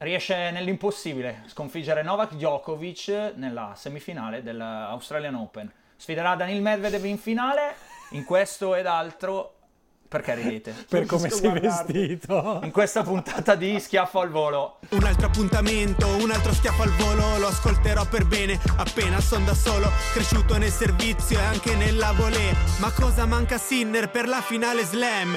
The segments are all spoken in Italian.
riesce nell'impossibile sconfiggere Novak Djokovic nella semifinale dell'Australian Open. Sfiderà Daniil Medvedev in finale. In questo ed altro perché ridete? per come sei vestito. In questa puntata di Schiaffo al volo. Un altro appuntamento, un altro schiaffo al volo, lo ascolterò per bene, appena son da solo, cresciuto nel servizio e anche nella volée. Ma cosa manca a Sinner per la finale slam?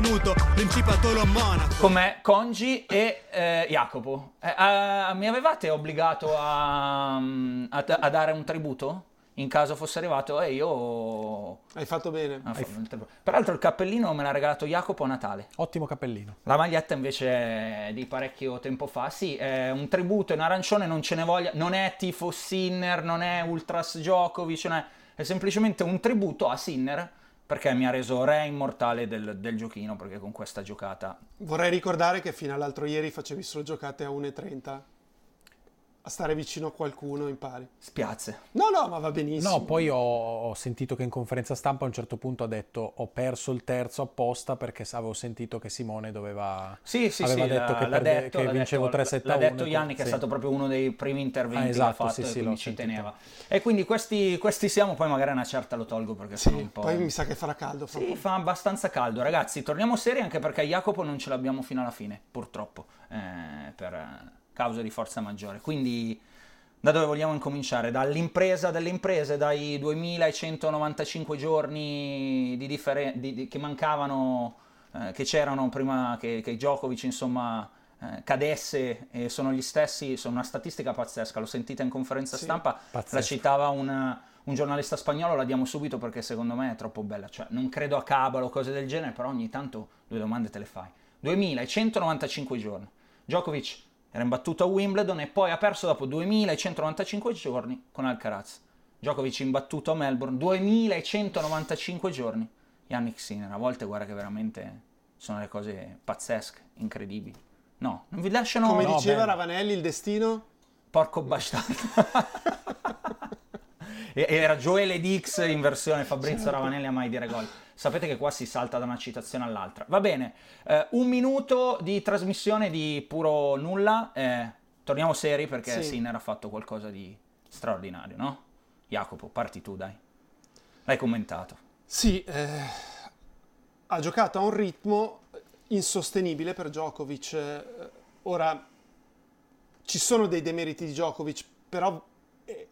Principato lo Monaco. Come Congi e eh, Jacopo. Eh, ah, mi avevate obbligato a, a- a dare un tributo? In caso fosse arrivato e io... Hai fatto bene. Ah, il tributo. Peraltro il cappellino me l'ha regalato Jacopo a Natale. Ottimo cappellino. La maglietta invece è di parecchio tempo fa. Sì, è un tributo in arancione, non ce ne voglia. Non è tifo Sinner, non è Ultras Djokovic, non è, è semplicemente un tributo a Sinner perché mi ha reso re immortale del, del giochino, perché con questa giocata... Vorrei ricordare che fino all'altro ieri facevi solo giocate a 1,30. A stare vicino a qualcuno impari. Spiazze. No, no, ma va benissimo. No, poi ho, ho sentito che in conferenza stampa a un certo punto ha detto ho perso il terzo apposta perché avevo sentito che Simone doveva... Sì, sì, aveva sì, detto l'ha- che, l'ha perde- detto, che vincevo detto, 3-7 L'ha detto Yanni che è sì. stato proprio uno dei primi interventi Ah, esatto, che ha fatto sì, e sì, quindi l'ho ci sentito. teneva. E quindi questi, questi siamo, poi magari a una certa lo tolgo perché Sì, sono un po'... poi mi sa che farà caldo. fra Sì, fa abbastanza caldo. Ragazzi, torniamo seri anche perché Jacopo non ce l'abbiamo fino alla fine, purtroppo, eh, per causa di forza maggiore. Quindi da dove vogliamo incominciare? Dall'impresa delle imprese, dai 2195 giorni di differen- di- di- che mancavano, eh, che c'erano prima che, che Djokovic, insomma, eh, cadesse e sono gli stessi, sono una statistica pazzesca, l'ho sentita in conferenza Sì, stampa, la pazzesca. citava un, un giornalista spagnolo, la diamo subito perché secondo me è troppo bella, cioè non credo a cabalo o cose del genere, però ogni tanto due domande te le fai. 2195 giorni. Djokovic era imbattuto a Wimbledon e poi ha perso dopo 2195 giorni con Alcaraz. Djokovic imbattuto a Melbourne, 2195 giorni. Yannick Sinner, a volte guarda che veramente sono le cose pazzesche, incredibili. No, non vi lasciano... Come no, diceva bello. Ravanelli, il destino... Porco bastardo. E- Era Joele Dix in versione Fabrizio Ravanelli a mai dire gol. Sapete che qua si salta da una citazione all'altra. Va bene, eh, un minuto di trasmissione di puro nulla. eh, torniamo seri perché Sì. Sinner ha fatto qualcosa di straordinario, no? Jacopo, parti tu, dai. L'hai commentato. Sì, eh, ha giocato a un ritmo insostenibile per Djokovic. Eh, Ora, ci sono dei demeriti di Djokovic, però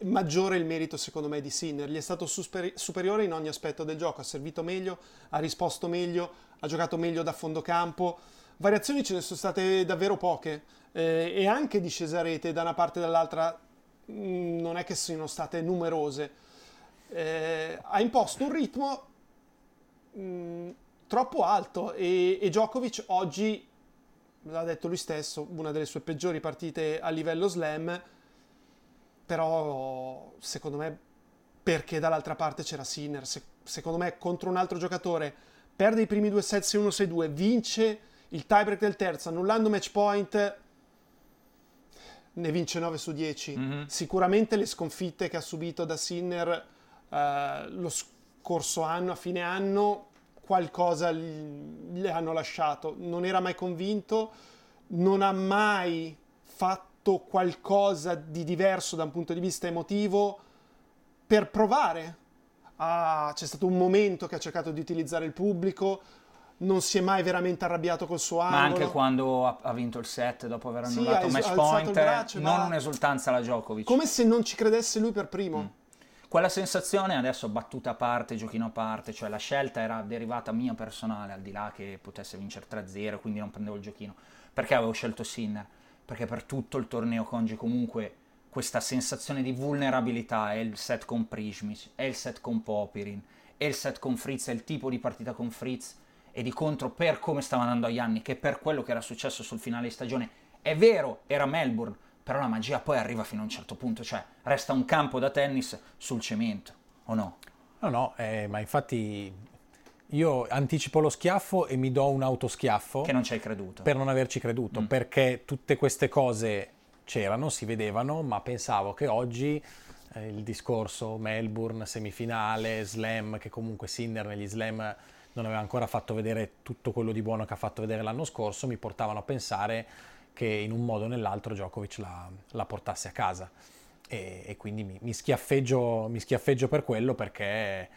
maggiore il merito secondo me di Sinner. Gli è stato super- superiore in ogni aspetto del gioco, ha servito meglio, ha risposto meglio, ha giocato meglio da fondo campo. Variazioni ce ne sono state davvero poche eh, e anche a rete da una parte e dall'altra mh, non è che siano state numerose. Eh, ha imposto un ritmo mh, troppo alto e, e Djokovic oggi, l'ha detto lui stesso, una delle sue peggiori partite a livello slam, però secondo me perché dall'altra parte c'era Sinner. Se- secondo me contro un altro giocatore perde i primi due set 6-1, 6-2, vince il tiebreak del terzo, annullando match point, ne vince 9 su 10. Mhm. Sicuramente le sconfitte che ha subito da Sinner eh, lo scorso anno, a fine anno, qualcosa le hanno lasciato. Non era mai convinto, non ha mai fatto qualcosa di diverso da un punto di vista emotivo per provare. Ah, c'è stato un momento che ha cercato di utilizzare il pubblico, non si è mai veramente arrabbiato col suo Ma angolo. anche quando ha, ha vinto il set dopo aver Sì, annullato ha un match point, il braccio non va. un'esultanza alla Djokovic. Come se non ci credesse lui per primo. Mm. Quella sensazione, adesso battuta a parte, giochino a parte, cioè la scelta era derivata mia personale, al di là che potesse vincere 3-0, quindi non prendevo il giochino. Perché avevo scelto Sinner? Perché per tutto il torneo Congi comunque questa sensazione di vulnerabilità è il set con Prismic, è il set con Popirin, è il set con Fritz, è il tipo di partita con Fritz e di contro per come stava andando agli anni, che per quello che era successo sul finale di stagione. È vero, era Melbourne, però la magia poi arriva fino a un certo punto, cioè resta un campo da tennis sul cemento, o no? No, no, eh, ma infatti io anticipo lo schiaffo e mi do un autoschiaffo Che non ci hai creduto. per non averci creduto, Mm. perché tutte queste cose c'erano, si vedevano, ma pensavo che oggi eh, il discorso Melbourne, semifinale, slam, che comunque Sinner negli slam non aveva ancora fatto vedere tutto quello di buono che ha fatto vedere l'anno scorso, mi portavano a pensare che in un modo o nell'altro Djokovic la, la portasse a casa. E, e quindi mi, mi schiaffeggio, mi schiaffeggio per quello perché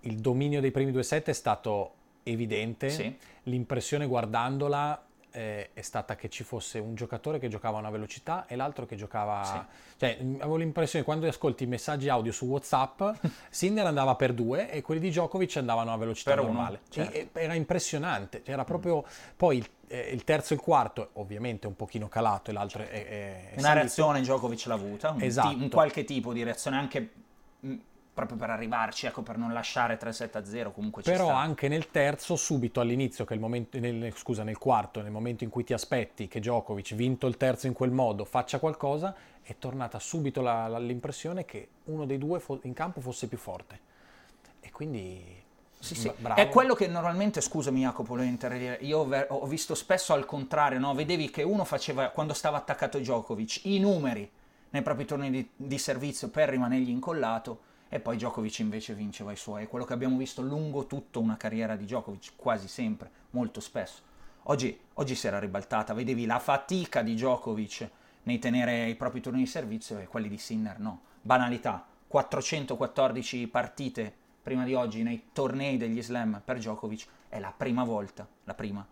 il dominio dei primi due set è stato evidente. Sì. L'impressione guardandola eh, è stata che ci fosse un giocatore che giocava a una velocità e l'altro che giocava... Sì. Cioè, avevo l'impressione quando ascolti i messaggi audio su WhatsApp, Sinner andava per due e quelli di Djokovic andavano a velocità Per uno, normale. certo. E- e- era impressionante, cioè, era proprio... Poi il, eh, il terzo e il quarto, ovviamente un pochino calato e l'altro è, è- è Una salito. reazione Djokovic l'ha avuta, un, Esatto. ti- un qualche tipo di reazione anche mh, proprio per arrivarci, ecco, per non lasciare 3-7-0, comunque ci Però sta. anche nel terzo, subito all'inizio, che è il momento, nel, scusa, nel quarto, nel momento in cui ti aspetti che Djokovic, vinto il terzo in quel modo, faccia qualcosa, è tornata subito la- la- l'impressione che uno dei due fo- in campo fosse più forte. E quindi... Sì, sì. b- bravo. È quello che normalmente, scusami Jacopo, volevo intervenire, io ho visto spesso al contrario, no? vedevi che uno faceva, quando stava attaccato Djokovic, i numeri nei propri turni di, di servizio per rimanergli incollato e poi Djokovic invece vinceva i suoi. È quello che abbiamo visto lungo tutta una carriera di Djokovic, quasi sempre, molto spesso. Oggi, oggi si era ribaltata, vedevi la fatica di Djokovic nei tenere i propri turni di servizio e quelli di Sinner no. Banalità, 414 partite prima di oggi nei tornei degli slam per Djokovic è la prima volta, la prima,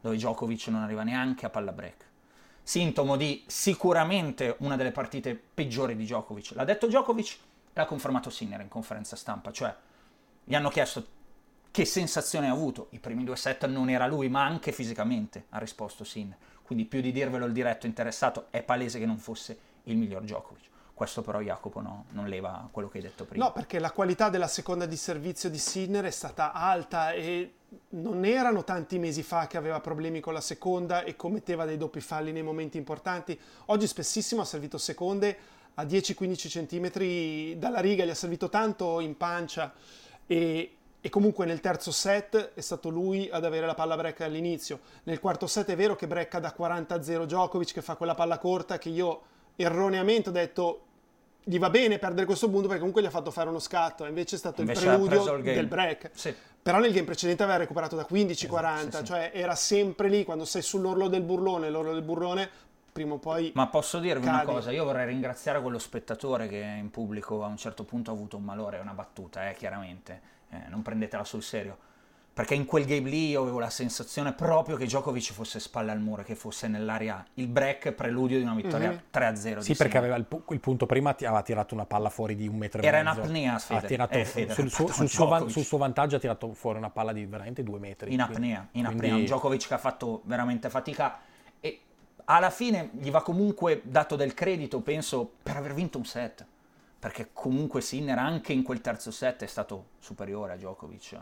dove Djokovic non arriva neanche a palla break. Sintomo di sicuramente una delle partite peggiori di Djokovic. L'ha detto Djokovic l'ha confermato Sinner in conferenza stampa, cioè gli hanno chiesto che sensazione ha avuto. I primi due set non era lui, ma anche fisicamente ha risposto Sinner. Quindi più di dirvelo il diretto interessato, è palese che non fosse il miglior Djokovic. Questo però Jacopo no, non leva quello che hai detto prima. No, perché la qualità della seconda di servizio di Sinner è stata alta e non erano tanti mesi fa che aveva problemi con la seconda e commetteva dei doppi falli nei momenti importanti. Oggi spessissimo ha servito seconde a 10-15 centimetri dalla riga, gli ha servito tanto in pancia e, e comunque nel terzo set è stato lui ad avere la palla break all'inizio. Nel quarto set è vero che brecca da 40-0 Djokovic che fa quella palla corta che io erroneamente ho detto gli va bene perdere questo punto perché comunque gli ha fatto fare uno scatto, invece è stato Invece il preludio il del break. Sì. Però nel game precedente aveva recuperato da 15-40, Esatto, sì, sì. cioè era sempre lì quando sei sull'orlo del burlone, l'orlo del burlone prima o poi Ma posso dirvi una cadi. cosa? Io vorrei ringraziare quello spettatore che in pubblico a un certo punto ha avuto un malore, è una battuta, eh, chiaramente. Eh, non prendetela sul serio. Perché in quel game lì io avevo la sensazione proprio che Djokovic fosse spalle al muro, che fosse nell'area il break preludio di una vittoria Mhm. 3-0. Sì, di perché aveva il, pu- il punto prima ti aveva tirato una palla fuori di un metro e Era in mezzo. apnea, Fede. Ha tirato Eh, Fede, sul, fatto sul suo sul suo vantaggio ha tirato fuori una palla di veramente due metri. in Quindi- apnea, in apnea, quindi- un Djokovic che ha fatto veramente fatica alla fine gli va comunque dato del credito, penso, per aver vinto un set, perché comunque Sinner anche in quel terzo set è stato superiore a Djokovic,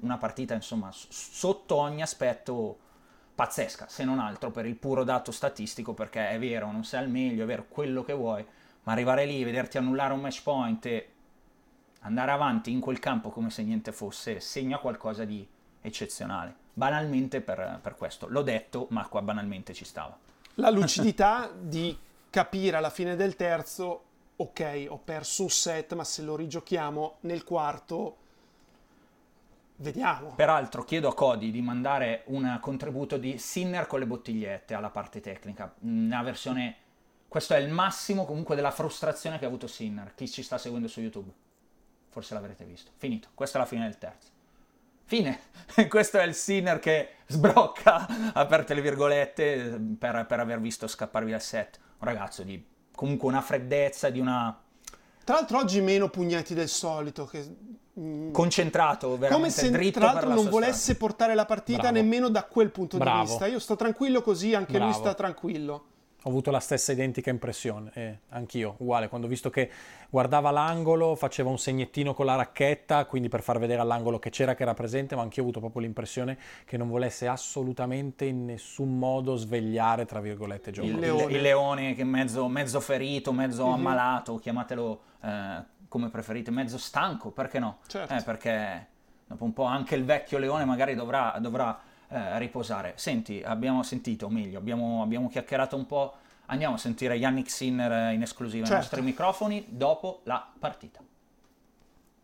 una partita insomma sotto ogni aspetto pazzesca, se non altro per il puro dato statistico, perché è vero, non sei al meglio, è vero quello che vuoi, ma arrivare lì, vederti annullare un match point e andare avanti in quel campo come se niente fosse segna qualcosa di eccezionale. Banalmente per, per questo. L'ho detto, ma qua banalmente ci stava. La lucidità di capire alla fine del terzo, ok, ho perso un set, ma se lo rigiochiamo nel quarto, vediamo. Peraltro chiedo a Cody di mandare un contributo di Sinner con le bottigliette alla parte tecnica, una versione... Questo è il massimo comunque della frustrazione che ha avuto Sinner, chi ci sta seguendo su YouTube. Forse l'avrete visto. Finito, questa è la fine del terzo. Fine. Questo è il Sinner che sbrocca, aperte le virgolette, per, per aver visto scappare via il set. Un ragazzo di comunque una freddezza, di una... Tra l'altro oggi meno pugnetti del solito, che concentrato, veramente come se dritto tra l'altro per la non volesse portare la partita Bravo. nemmeno da quel punto Bravo. di vista. Io sto tranquillo così, anche lui Bravo. sta tranquillo. Ho avuto la stessa identica impressione, eh, anch'io, uguale, quando ho visto che guardava l'angolo, faceva un segnettino con la racchetta, quindi per far vedere all'angolo che c'era, che era presente, ma anch'io ho avuto proprio l'impressione che non volesse assolutamente in nessun modo svegliare, tra virgolette, Il, Djokovic. Il leone. il leone che è mezzo, mezzo ferito, mezzo ammalato, chiamatelo eh, come preferite, mezzo stanco, perché no? Certo. Eh, perché dopo un po' anche il vecchio leone magari dovrà, dovrà, eh, riposare. Senti, abbiamo sentito, o meglio, abbiamo, abbiamo chiacchierato un po', andiamo a sentire Yannick Sinner in esclusiva ai Certo. nostri microfoni dopo la partita.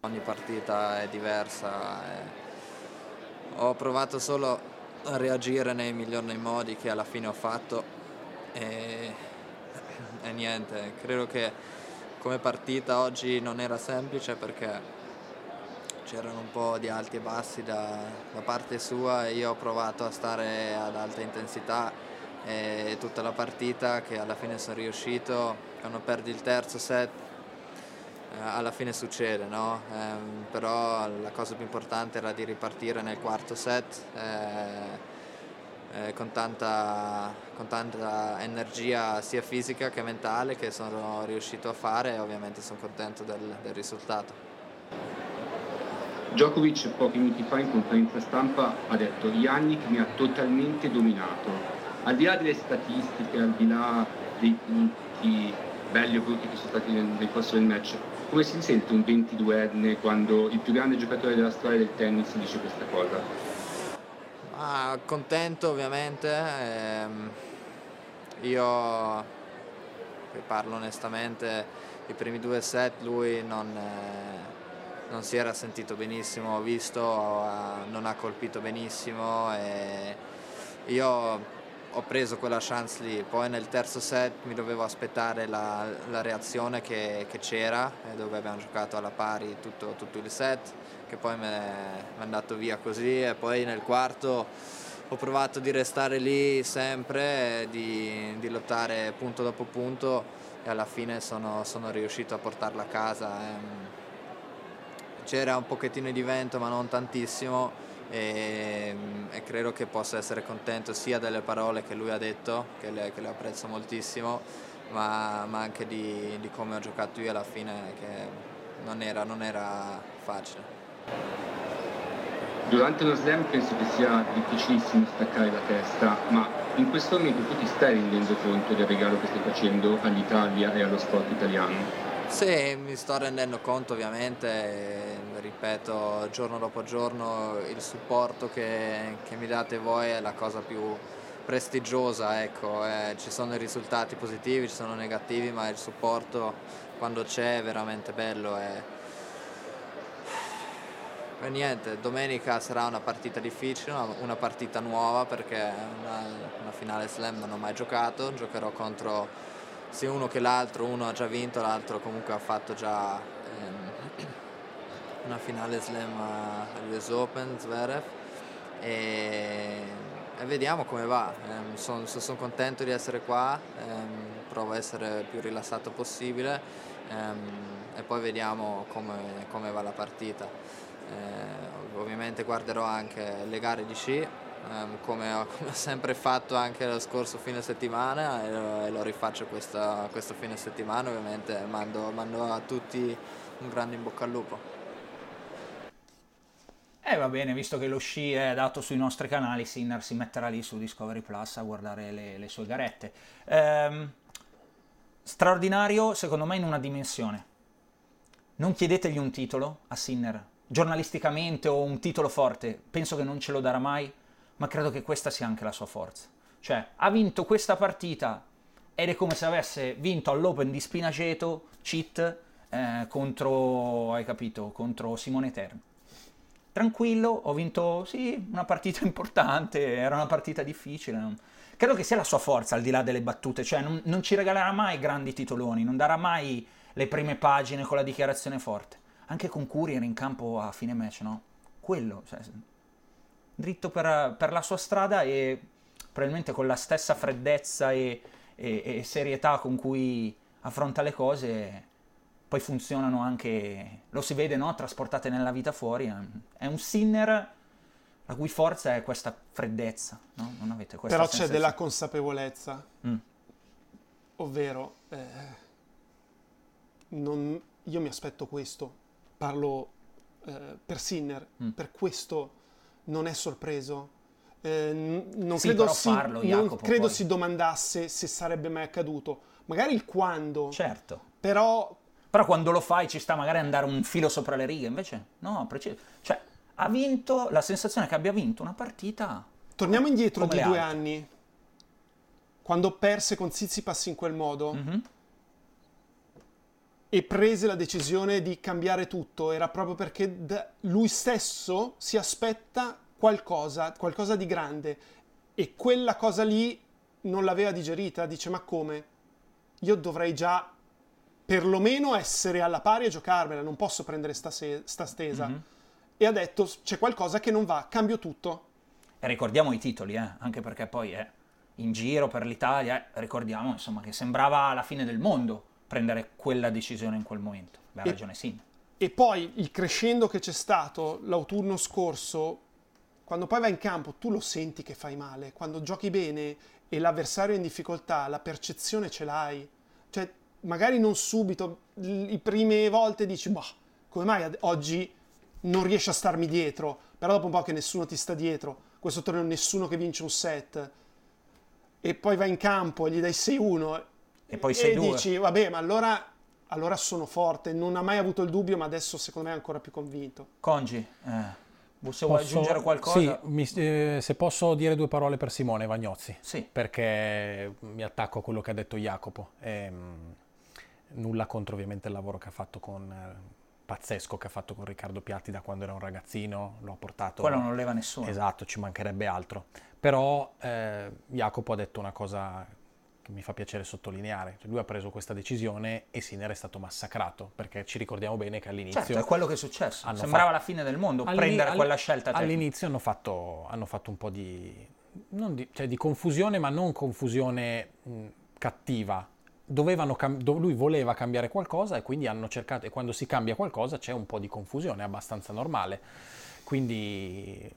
Ogni partita è diversa. e Ho provato solo a reagire nei miglior dei modi che alla fine ho fatto e, e niente, credo che come partita oggi non era semplice perché c'erano un po' di alti e bassi da, da parte sua e io ho provato a stare ad alta intensità e tutta la partita che alla fine sono riuscito, quando perdi il terzo set eh, alla fine succede, no? Ehm, però la cosa più importante era di ripartire nel quarto set eh, eh, con, tanta, con tanta energia sia fisica che mentale che sono riuscito a fare e ovviamente sono contento del, del risultato. Djokovic pochi minuti fa in conferenza stampa ha detto Yannick mi ha totalmente dominato. Al di là delle statistiche, al di là dei punti belli o brutti che sono stati nel, nel corso del match, come si sente un 22enne quando il più grande giocatore della storia del tennis dice questa cosa? Ah, contento ovviamente, ehm, io parlo onestamente, i primi due set lui non, eh, non si era sentito benissimo, ho visto, eh, non ha colpito benissimo e io ho preso quella chance lì, poi nel terzo set mi dovevo aspettare la, la reazione che, che c'era, e dove abbiamo giocato alla pari tutto, tutto il set, che poi mi è andato via così e poi nel quarto ho provato di restare lì sempre, di, di lottare punto dopo punto e alla fine sono, sono riuscito a portarla a casa. Ehm. C'era un pochettino di vento ma non tantissimo e, e credo che possa essere contento sia delle parole che lui ha detto, che le, che le apprezzo moltissimo, ma, ma anche di, di come ho giocato io alla fine che non era, non era facile. Durante lo slam penso che sia difficilissimo staccare la testa, ma in questo momento tu ti stai rendendo conto del regalo che stai facendo all'Italia e allo sport italiano? Sì, mi sto rendendo conto ovviamente, ripeto giorno dopo giorno il supporto che, che mi date voi è la cosa più prestigiosa, ecco, eh, ci sono i risultati positivi, ci sono negativi, ma il supporto quando c'è è veramente bello. E, e niente, domenica sarà una partita difficile, una, partita nuova perché una, una finale slam non ho mai giocato, giocherò contro sia uno che l'altro, uno ha già vinto, l'altro comunque ha fatto già ehm, una finale slam all'US Open, Zverev, e, e vediamo come va. Ehm, sono son contento di essere qua, ehm, provo a essere il più rilassato possibile ehm, e poi vediamo come, come va la partita. Eh, ovviamente guarderò anche le gare di sci, ehm, come, ho, come ho sempre fatto anche lo scorso fine settimana e lo, e lo rifaccio questa- questo fine settimana. Ovviamente mando, mando a tutti un grande in bocca al lupo. E va bene, visto che lo sci è dato sui nostri canali, Sinner si metterà lì su Discovery Plus a guardare le, le sue garette. Ehm, straordinario, secondo me, in una dimensione. non chiedetegli un titolo a Sinner, giornalisticamente o un titolo forte, penso che non ce lo darà mai, ma credo che questa sia anche la sua forza. Cioè, ha vinto questa partita ed è come se avesse vinto all'Open di Spinaceto, cheat, eh, contro, hai capito, contro Simone Terni. Tranquillo, ho vinto, sì, una partita importante, era una partita difficile. non- Credo che sia la sua forza, al di là delle battute, cioè non, non ci regalerà mai grandi titoloni, non darà mai le prime pagine con la dichiarazione forte. Anche con Courier in campo a fine match, no? Quello, cioè, dritto per, per la sua strada e probabilmente con la stessa freddezza e, e- e serietà con cui affronta le cose, poi funzionano anche, lo si vede, no? Trasportate nella vita fuori. è- un Sinner la cui forza è questa freddezza, no? Non avete questa Però c'è della consapevolezza, Mm. ovvero eh, non- io mi aspetto questo, parlo eh, per Sinner, Mm. per questo non è sorpreso. Eh, n- non Sì, credo, si, farlo, non Jacopo, credo si domandasse se sarebbe mai accaduto, magari il quando, Certo. però Però quando lo fai ci sta magari andare un filo sopra le righe, invece no, preciso. Cioè, ha vinto, la sensazione che abbia vinto una partita... torniamo indietro di due altre. anni, quando perse con Tsitsipas in quel modo. Mhm. E prese la decisione di cambiare tutto era proprio perché da- lui stesso si aspetta qualcosa, qualcosa di grande e quella cosa lì non l'aveva digerita, dice ma come? Io dovrei già perlomeno essere alla pari e giocarmela, non posso prendere sta, se- sta stesa. Mhm. E ha detto c'è qualcosa che non va, cambio tutto. E ricordiamo i titoli, eh, anche perché poi è in giro per l'Italia, eh, ricordiamo insomma che sembrava la fine del mondo prendere quella decisione in quel momento. Beh, ha ragione Sinner. E poi il crescendo che c'è stato l'autunno scorso, quando poi vai in campo, tu lo senti che fai male. Quando giochi bene e l'avversario è in difficoltà, la percezione ce l'hai. Cioè, magari non subito, le prime volte dici, boh, come mai ad- oggi non riesci a starmi dietro? Però dopo un po' che nessuno ti sta dietro, questo torneo nessuno che vince un set, e poi vai in campo e gli dai 6-1 E poi e 6-2. dici, vabbè, ma allora, allora sono forte. Non ha mai avuto il dubbio, ma adesso secondo me è ancora più convinto. Congi, eh, se vuoi Posso- aggiungere qualcosa... Sì, mi- eh, se posso dire due parole per Simone Vagnozzi. Sì. Perché mi attacco a quello che ha detto Jacopo. Ehm, nulla contro ovviamente il lavoro che ha fatto con... eh, pazzesco che ha fatto con Riccardo Piatti da quando era un ragazzino, lo ha portato... Quello non leva nessuno. Esatto, ci mancherebbe altro. Però eh, Jacopo ha detto una cosa mi fa piacere sottolineare. Cioè, lui ha preso questa decisione e Sinner è stato massacrato, perché ci ricordiamo bene che all'inizio... Certo, è quello che è successo. Sembrava fatto- la fine del mondo All'ini- prendere quella scelta tecnica. All'inizio hanno fatto, hanno fatto un po' di, di, cioè di confusione, ma non confusione mh, cattiva. Dovevano cam- lui voleva cambiare qualcosa e quindi hanno cercato, e quando si cambia qualcosa c'è un po' di confusione, è abbastanza normale. Quindi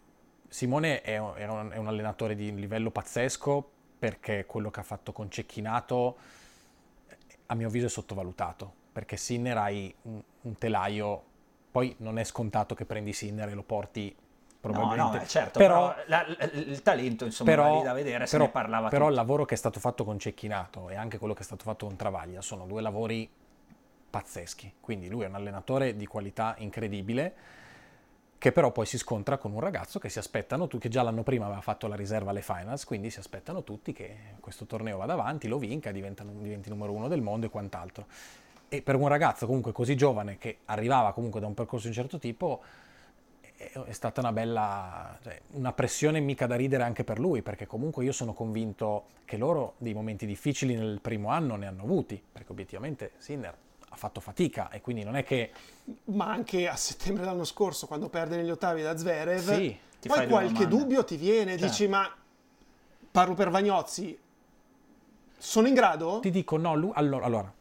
Simone è, un- è un, è un allenatore di livello pazzesco perché quello che ha fatto con Cecchinato a mio avviso è sottovalutato, perché Sinner hai un, un telaio, poi non è scontato che prendi Sinner e lo porti No, probabilmente. no, eh, certo, però, però, la- la- il talento insomma però- lì da vedere, se però- ne parlava però il tutti. lavoro che è stato fatto con Cecchinato e anche quello che è stato fatto con Travaglia sono due lavori pazzeschi. Quindi lui è un allenatore di qualità incredibile che però poi si scontra con un ragazzo che si aspettano tutti, che già l'anno prima aveva fatto la riserva alle finals, quindi si aspettano tutti che questo torneo vada avanti, lo vinca, diventi numero uno del mondo e quant'altro. E per un ragazzo comunque così giovane che arrivava comunque da un percorso di un certo tipo, è stata una bella, cioè, una pressione mica da ridere anche per lui, perché comunque io sono convinto che loro dei momenti difficili nel primo anno ne hanno avuti, perché obiettivamente Sinner ha fatto fatica e quindi non è che Ma anche a settembre dell'anno scorso, quando perde negli ottavi da Zverev, Sì, poi qualche dubbio ti viene. Certo. Dici, ma parlo per Vagnozzi, sono in grado? Ti dico no, lui, allora, allora,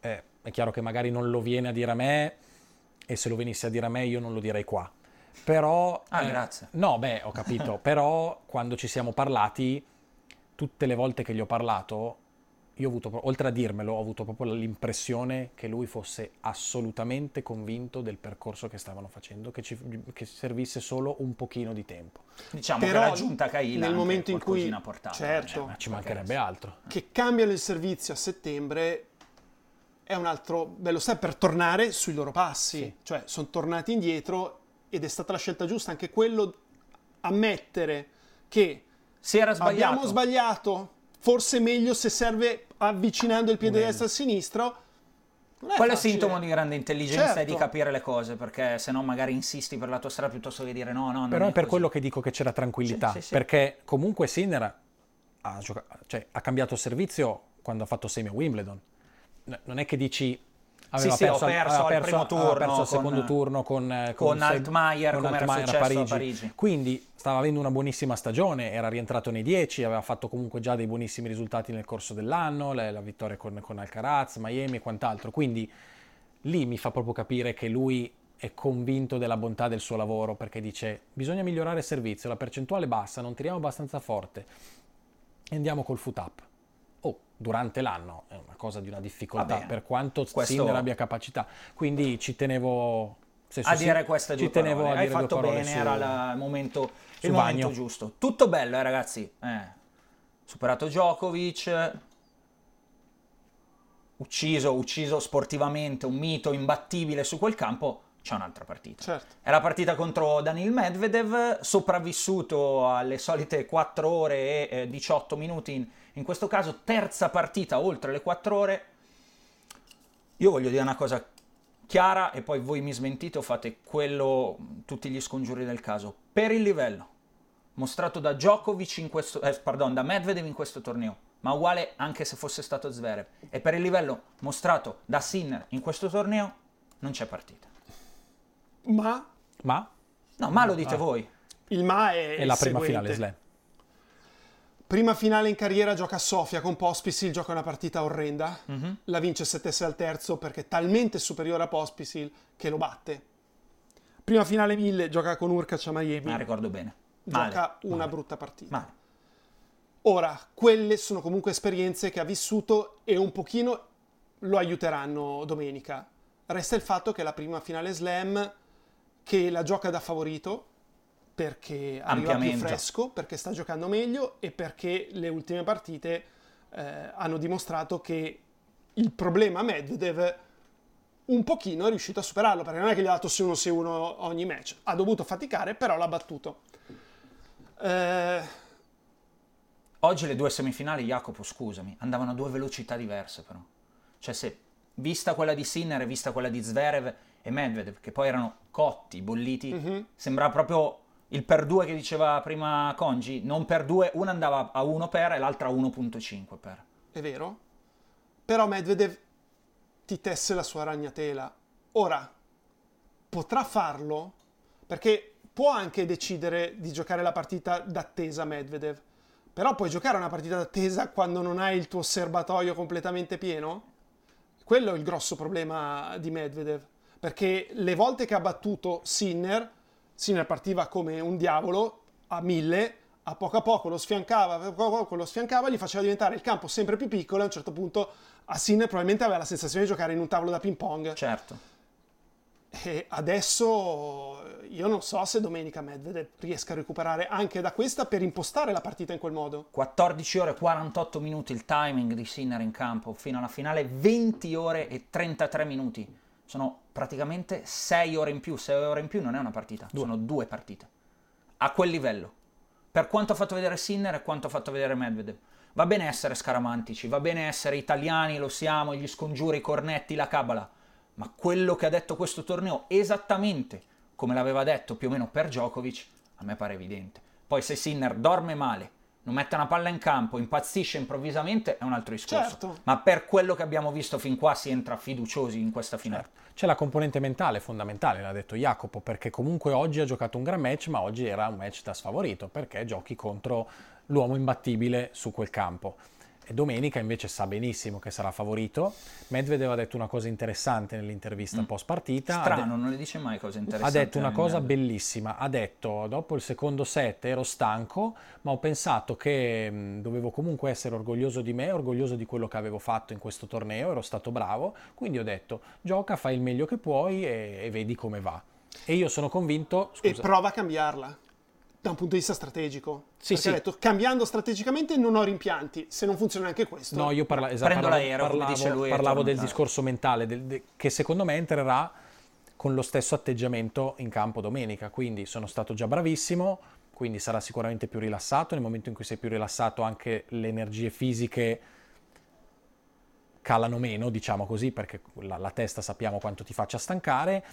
eh, è chiaro che magari non lo viene a dire a me e se lo venisse a dire a me io non lo direi qua. Però... Ah, eh, grazie. No, beh, ho capito, però quando ci siamo parlati, tutte le volte che gli ho parlato, io ho avuto, oltre a dirmelo, ho avuto proprio l'impressione che lui fosse assolutamente convinto del percorso che stavano facendo, che, ci, che servisse solo un pochino di tempo. Diciamo Però che la giunta Caila nel momento in cui- ha portato. certo. Ma ci mancherebbe altro. Che cambiano il servizio a settembre è un altro bello step per tornare sui loro passi. Cioè, sono tornati indietro ed è stata la scelta giusta anche quello ammettere che Si era sbagliato. abbiamo sbagliato, forse meglio se serve avvicinando il piede destro al sinistro. Non Quello è facile. sintomo di grande intelligenza e di Certo. capire le cose, perché se no magari insisti per la tua strada piuttosto che dire no, no, Però è per così. quello che dico che c'era tranquillità, Sì, sì, sì. perché comunque Sinner ha, gioca- cioè, ha cambiato servizio quando ha fatto semi a Wimbledon. Non è che dici aveva Sì, sì, ho perso, al- perso al primo turno perso al con- secondo turno con, eh, con Se- Altmaier, con Altmaier successo a Parigi. Quindi stava avendo una buonissima stagione, era rientrato nei 10, aveva fatto comunque già dei buonissimi risultati nel corso dell'anno, la, la vittoria con, con Alcaraz, Miami e quant'altro. Quindi lì mi fa proprio capire che lui è convinto della bontà del suo lavoro perché dice bisogna migliorare il servizio, la percentuale è bassa, non tiriamo abbastanza forte e andiamo col foot up. Durante l'anno è una cosa di una difficoltà Vabbè, per quanto questo- Sinner abbia capacità. Quindi ci tenevo se a dire queste due ci tenevo parole. a Hai fatto bene, su- era la- il momento, il momento giusto. Tutto bello, eh, ragazzi. Eh, superato Djokovic, ucciso, ucciso sportivamente, un mito imbattibile su quel campo, c'è un'altra partita. Certo. È la partita contro Danil Medvedev, sopravvissuto alle solite 4 ore e eh, 18 minuti, in, in questo caso terza partita oltre le 4 ore. Io voglio dire una cosa chiara e poi voi mi smentite o fate quello, tutti gli scongiuri del caso. Per il livello mostrato da Djokovic in questo, eh, pardon, da Medvedev in questo torneo, ma uguale anche se fosse stato Zverev, e per il livello mostrato da Sinner in questo torneo, non c'è partita. Ma Ma No, ma lo dite voi. il ma è, è la prima seguente. finale slam. Prima finale in carriera gioca a Sofia con Pospisil, gioca una partita orrenda. Mhm. La vince 7-6 al terzo perché è talmente superiore a Pospisil che lo batte. Prima finale 1000 gioca con Urkac a Miami. Ma ricordo bene. Male. gioca una brutta partita. Male. Ora, quelle sono comunque esperienze che ha vissuto e un pochino lo aiuteranno domenica. Resta il fatto che è la prima finale slam che la gioca da favorito perché arriva più fresco, perché sta giocando meglio e perché le ultime partite eh, hanno dimostrato che il problema Medvedev un pochino è riuscito a superarlo, perché non è che gli ha dato 6-1-6-1 ogni match, ha dovuto faticare, però l'ha battuto. Eh, Oggi le due semifinali, Jacopo, scusami, andavano a due velocità diverse però. Cioè se, vista quella di Sinner e vista quella di Zverev e Medvedev, che poi erano cotti, bolliti, Mhm. sembra proprio il per due che diceva prima Congi, non per due, una andava a 1 per e l'altra a 1.5 per. è vero, però Medvedev ti tesse la sua ragnatela. Ora, potrà farlo perché può anche decidere di giocare la partita d'attesa Medvedev, però puoi giocare una partita d'attesa quando non hai il tuo serbatoio completamente pieno? Quello è il grosso problema di Medvedev, perché le volte che ha battuto Sinner, Sinner partiva come un diavolo a mille, a poco a poco lo sfiancava, a poco a poco lo sfiancava, gli faceva diventare il campo sempre più piccolo e a un certo punto a Sinner probabilmente aveva la sensazione di giocare in un tavolo da ping pong. Certo. E adesso io non so se domenica Medvedev riesca a recuperare anche da questa per impostare la partita in quel modo. 14 ore e 48 minuti il timing di Sinner in campo fino alla finale, 20 ore e 33 minuti. Sono praticamente 6 ore in più. 6 ore in più non è una partita, sono due partite. A quel livello. Per quanto ha fatto vedere Sinner e quanto ha fatto vedere Medvedev. Va bene essere scaramantici, va bene essere italiani, lo siamo, gli scongiuri, i cornetti, la cabala. Ma quello che ha detto questo torneo, esattamente come l'aveva detto più o meno per Djokovic, a me pare evidente. Poi se Sinner dorme male, non mette una palla in campo, impazzisce improvvisamente, è un altro discorso. Certo. Ma per quello che abbiamo visto fin qua si entra fiduciosi in questa finale. C'è la componente mentale fondamentale, l'ha detto Jacopo, perché comunque oggi ha giocato un gran match, ma oggi era un match da sfavorito, perché giochi contro l'uomo imbattibile su quel campo. E domenica invece sa benissimo che sarà favorito. Medvedev ha detto una cosa interessante nell'intervista post partita. Strano, non le dice mai cose Ha interessanti. detto una cosa Medvedev. bellissima, ha detto dopo il secondo set ero stanco, ma ho pensato che mh, dovevo comunque essere orgoglioso di me, orgoglioso di quello che avevo fatto in questo torneo, ero stato bravo, quindi ho detto gioca, fai il meglio che puoi e, e vedi come va. E io sono convinto, E scusa, prova a cambiarla. Da un punto di vista strategico. Sì, sì. detto, cambiando strategicamente non ho rimpianti, se non funziona anche questo. No, io parla- esatto, Prendo parlavo, l'aereo, parlavo- dice lui, parlavo del discorso mentale, del- de- che secondo me entrerà con lo stesso atteggiamento in campo domenica. Quindi sono stato già bravissimo, quindi sarà sicuramente più rilassato. Nel momento in cui sei più rilassato, anche le energie fisiche calano meno, diciamo così, perché la, la testa sappiamo quanto ti faccia stancare.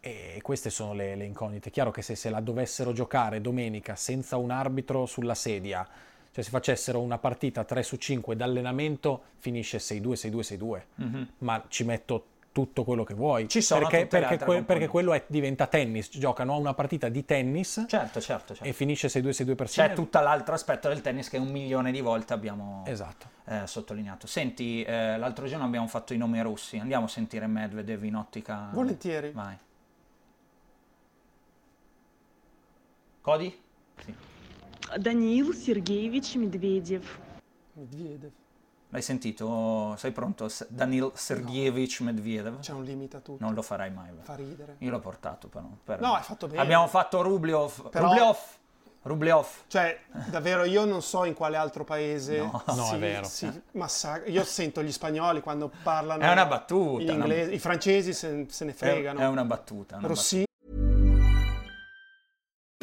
E queste sono le, le incognite. È chiaro che se, se la dovessero giocare domenica senza un arbitro sulla sedia, cioè se facessero una partita 3 su 5 d'allenamento, finisce 6-2, 6-2, 6-2. Ma ci metto tutto quello che vuoi. Ci sono perché, tutte le perché, altre que- perché quello è- diventa tennis. Giocano a una partita di tennis Certo, certo, certo. e finisce 6-2, 6-2 per C'è tutto l'altro aspetto del tennis che un milione di volte abbiamo Esatto. eh, sottolineato. Senti, eh, l'altro giorno abbiamo fatto i nomi russi, andiamo a sentire Medvedev in ottica. Volentieri. Vai. Cody? Sì. Danil Sergeevich Medvedev. Medvedev. L'hai sentito? Sei pronto? Danil Sergeevich no. Medvedev? C'è un limite a tutto. Non lo farai mai. Beh. Fa ridere. Io l'ho portato però. Per... No, hai fatto bene. Abbiamo fatto Rubliov. Però... Rubliov. Rubliov. Cioè, davvero, io non so in quale altro paese. No, si, no è vero. Si massacra. Io sento gli spagnoli quando parlano. È una battuta. In inglese. Una... I francesi se, se ne fregano. È, una battuta. Una Rossi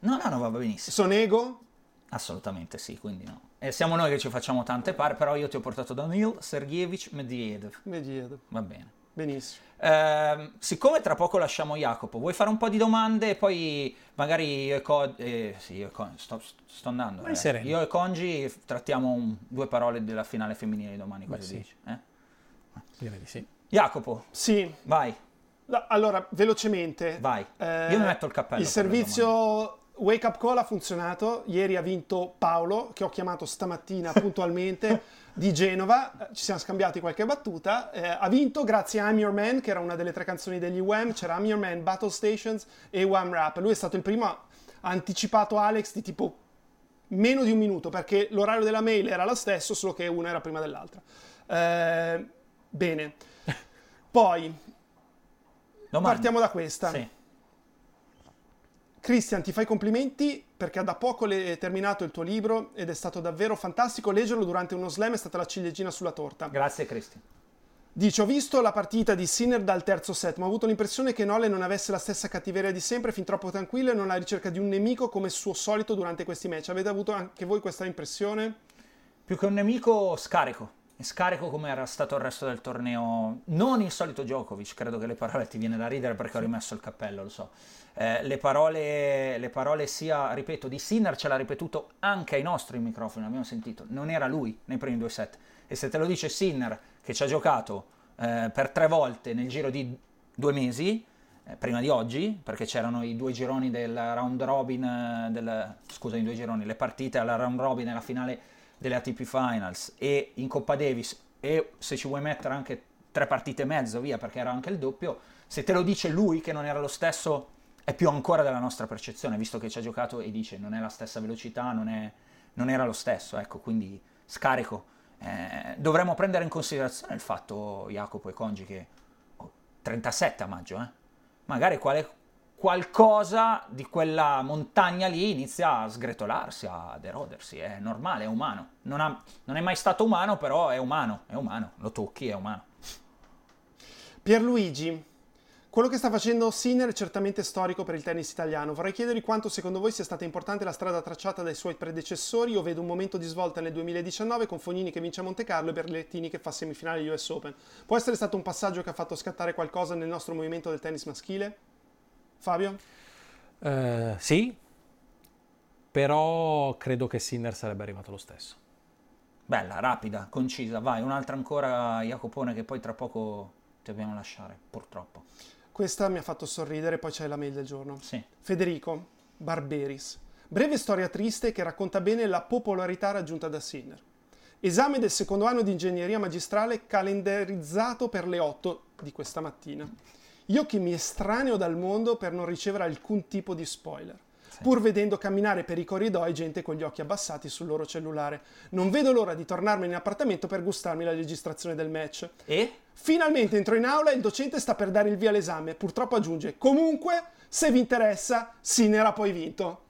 No, no, no, va benissimo. Sonego? Assolutamente sì, quindi no. E siamo noi che ci facciamo tante pare, però io ti ho portato Danil Sergeyevich Medvedev. Medvedev. Va bene. Benissimo. Ehm, siccome tra poco lasciamo Jacopo, vuoi fare un po' di domande e poi magari io e Congi... Eh, sì, io e Con- sto, sto andando. Eh. Io e Congi trattiamo un- due parole della finale femminile di domani, cosa sì. dici? eh? Direi di sì. Jacopo, Sì. vai. No, Allora, velocemente. Vai. Eh, Io mi metto il cappello Il servizio Wake Up Call ha funzionato. Ieri ha vinto Paolo, che ho chiamato stamattina puntualmente, di Genova. Ci siamo scambiati qualche battuta. Eh, ha vinto grazie a I'm Your Man, che era una delle tre canzoni degli Wham. C'era I'm Your Man, Battle Stations e Wham Rap. Lui è stato il primo, ha anticipato Alex di tipo meno di un minuto, perché l'orario della mail era lo stesso, solo che una era prima dell'altra. Eh, bene. Poi, Domande. partiamo da questa. Sì. Cristian, ti fai complimenti perché da poco è terminato il tuo libro ed è stato davvero fantastico leggerlo durante uno slam, è stata la ciliegina sulla torta. Grazie Cristian. Dice, ho visto la partita di Sinner dal terzo set, ma ho avuto l'impressione che Nole non avesse la stessa cattiveria di sempre, fin troppo tranquillo e non alla ricerca di un nemico come suo solito durante questi match. Avete avuto anche voi questa impressione? Più che un nemico, scarico. Scarico come era stato il resto del torneo. Non il solito Djokovic, credo che le parole ti viene da ridere perché ho rimesso il cappello, lo so. Eh, le, parole, le parole sia, ripeto, di Sinner ce l'ha ripetuto anche ai nostri microfoni, abbiamo sentito. Non era lui nei primi due set. E se te lo dice Sinner, che ci ha giocato eh, per tre volte nel giro di due mesi, eh, prima di oggi, perché c'erano i due gironi del round robin, eh, del, scusa, i due gironi, le partite alla round robin e la finale delle ATP Finals e in Coppa Davis e se ci vuoi mettere anche tre partite e mezzo, via, perché era anche il doppio, se te lo dice lui che non era lo stesso, è più ancora della nostra percezione, visto che ci ha giocato e dice non è la stessa velocità, non, è- non era lo stesso, ecco, quindi scarico. Eh, dovremmo prendere in considerazione il fatto, Jacopo e Congi, che oh, 37 a maggio, eh? magari quale- qualcosa di quella montagna lì inizia a sgretolarsi, ad erodersi, è normale, è umano. Non, ha- non è mai stato umano, però è umano, è umano, lo tocchi, è umano. Pierluigi, quello che sta facendo Sinner è certamente storico per il tennis italiano. Vorrei chiedergli quanto secondo voi sia stata importante la strada tracciata dai suoi predecessori. Io vedo un momento di svolta nel 2019 con Fognini che vince a Monte Carlo e Berlettini che fa semifinale US Open. Può essere stato un passaggio che ha fatto scattare qualcosa nel nostro movimento del tennis maschile? Fabio? Eh, sì, però credo che Sinner sarebbe arrivato lo stesso. Bella, rapida, concisa, vai, un'altra ancora, Jacopone, che poi tra poco ti dobbiamo lasciare, purtroppo. questa mi ha fatto sorridere, poi c'è la mail del giorno. Sì. Federico Barberis. Breve storia triste che racconta bene la popolarità raggiunta da Sinner. Esame del secondo anno di ingegneria magistrale calendarizzato per le 8 di questa mattina. Io che mi estraneo dal mondo per non ricevere alcun tipo di spoiler. Pur vedendo camminare per i corridoi gente con gli occhi abbassati sul loro cellulare. Non vedo l'ora di tornarmene in appartamento per gustarmi la registrazione del match. E? Finalmente entro in aula e il docente sta per dare il via all'esame. Purtroppo aggiunge: Comunque, se vi interessa, Sinner poi vinto.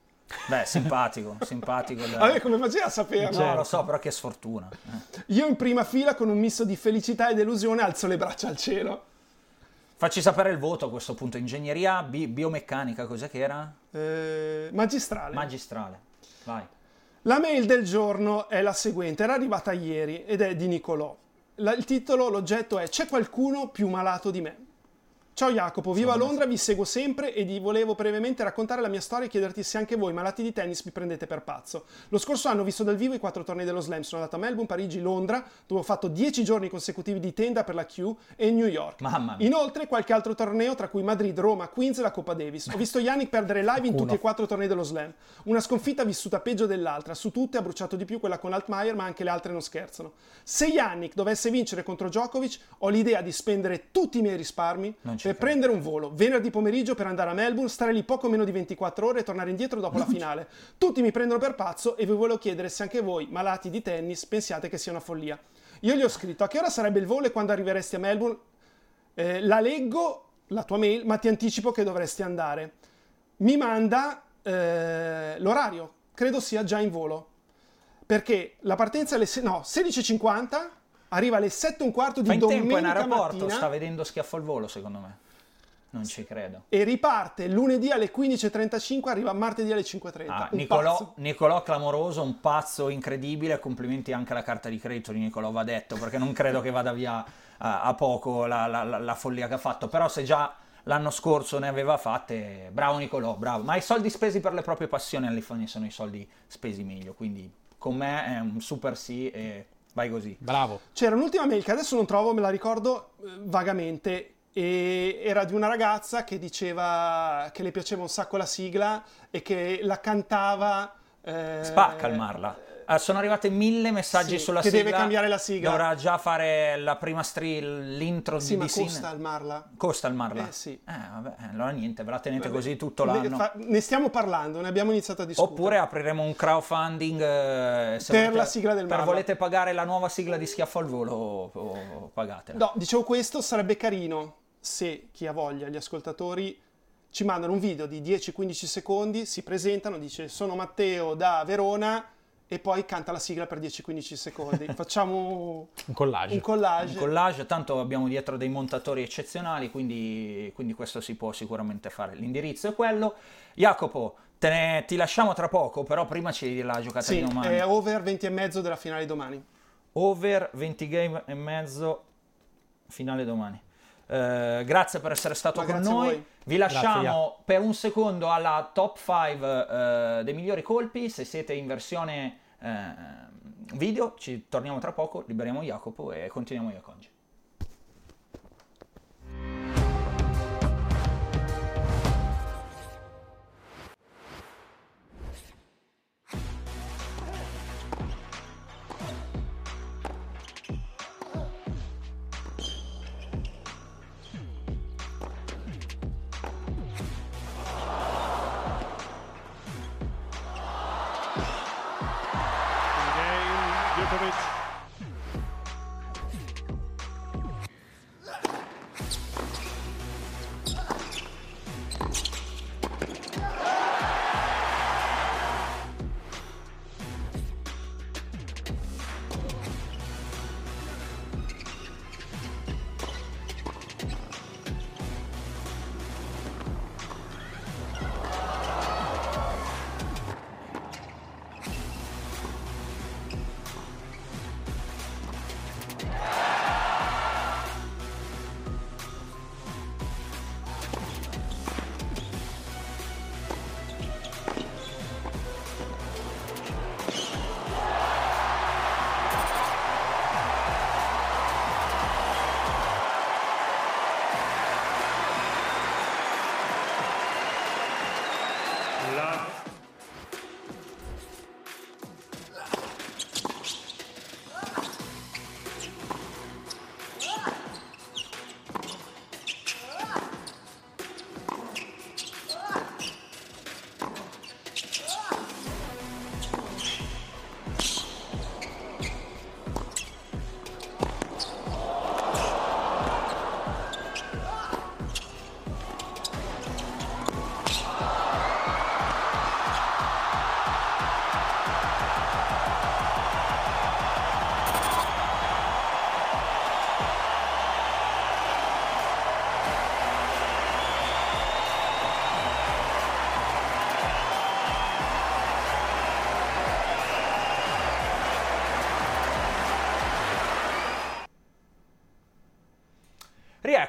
Beh, simpatico, simpatico. da- Vabbè, come faceva a sapere? No, lo so, però che sfortuna. Eh. Io in prima fila con un misto di felicità e delusione alzo le braccia al cielo. Facci sapere il voto a questo punto. Ingegneria bi- biomeccanica, cos'è che era? Eh, magistrale. Magistrale. Vai. La mail del giorno è la seguente, era arrivata ieri ed è di Nicolò. La- il titolo, l'oggetto è C'è qualcuno più malato di me? Ciao Jacopo, vivo a Londra, vi seguo sempre e vi volevo brevemente raccontare la mia storia e chiederti se anche voi malati di tennis mi prendete per pazzo. Lo scorso anno ho visto dal vivo i quattro tornei dello Slam, sono andato a Melbourne, Parigi, Londra, dove ho fatto 10 giorni consecutivi di tenda per la Q e New York. Mamma mia. Inoltre qualche altro torneo, tra cui Madrid, Roma, Queens e la Coppa Davis. Ho visto Yannick perdere live in tutti e quattro tornei dello Slam. Una sconfitta vissuta peggio dell'altra. Su tutte ha bruciato di più quella con Altmaier, ma anche le altre non scherzano. Se Yannick dovesse vincere contro Djokovic, ho l'idea di spendere tutti i miei risparmi Non per credo. prendere un volo venerdì pomeriggio per andare a Melbourne, stare lì poco meno di 24 ore e tornare indietro dopo la finale. Tutti mi prendono per pazzo e vi volevo chiedere se anche voi, malati di tennis, pensiate che sia una follia. Io gli ho scritto a che ora sarebbe il volo e quando arriveresti a Melbourne. Eh, la leggo, la tua mail, ma ti anticipo che dovresti andare. Mi manda eh, l'orario, credo sia già in volo. Perché la partenza alle se- no, 16.50, arriva alle 7 e un quarto di Fa in tempo in domenica aeroporto, mattina sta vedendo schiaffo al volo, secondo me. Non ci credo. e riparte lunedì alle 15.35, arriva martedì alle 5.30. Ah, Nicolò. Nicolò clamoroso, un pazzo incredibile. Complimenti anche alla carta di credito di Nicolò, va detto, perché non credo che vada via a, a poco la, la- la- la follia che ha fatto. Però se già l'anno scorso ne aveva fatte, bravo Nicolò, bravo. Ma i soldi spesi per le proprie passioni alle fine sono i soldi spesi meglio. Quindi con me è un super sì e vai così. Bravo. C'era un'ultima mail che adesso non trovo, me la ricordo eh, vagamente. E era di una ragazza che diceva che le piaceva un sacco la sigla e che la cantava. eh, Spa, calmarla. Ah, sono arrivate mille messaggi Sì, sulla che sigla. deve cambiare la sigla. Dovrà già fare la prima stri- l'intro Sì, di ma Sin. costa almarla. Costa il Marla? Eh, sì. Eh, vabbè, allora niente, ve la tenete Vabbè, così tutto l'anno. fa- Ne stiamo parlando, ne abbiamo iniziato a discutere. Oppure apriremo un crowdfunding eh, Per volete- la sigla del Per Marla. volete pagare la nuova sigla di Schiaffo al Volo o, o pagatela. No, dicevo questo, sarebbe carino se chi ha voglia, gli ascoltatori, ci mandano un video di 10-15 secondi, si presentano, dice sono Matteo da Verona e poi canta la sigla per 10-15 secondi. Facciamo Un collage. un collage. Un collage, tanto abbiamo dietro dei montatori eccezionali, quindi, quindi questo si può sicuramente fare. L'indirizzo è quello. Jacopo, te ne- ti lasciamo tra poco, però prima ci di la giocata sì, di domani. è over 20 e mezzo della finale domani. Over 20 game e mezzo, finale domani. Eh, grazie per essere stato Ma con grazie noi. Vi Grazie, lasciamo per un secondo alla top 5 dei migliori colpi. Se siete in versione eh, video, ci torniamo tra poco, liberiamo Jacopo e continuiamo io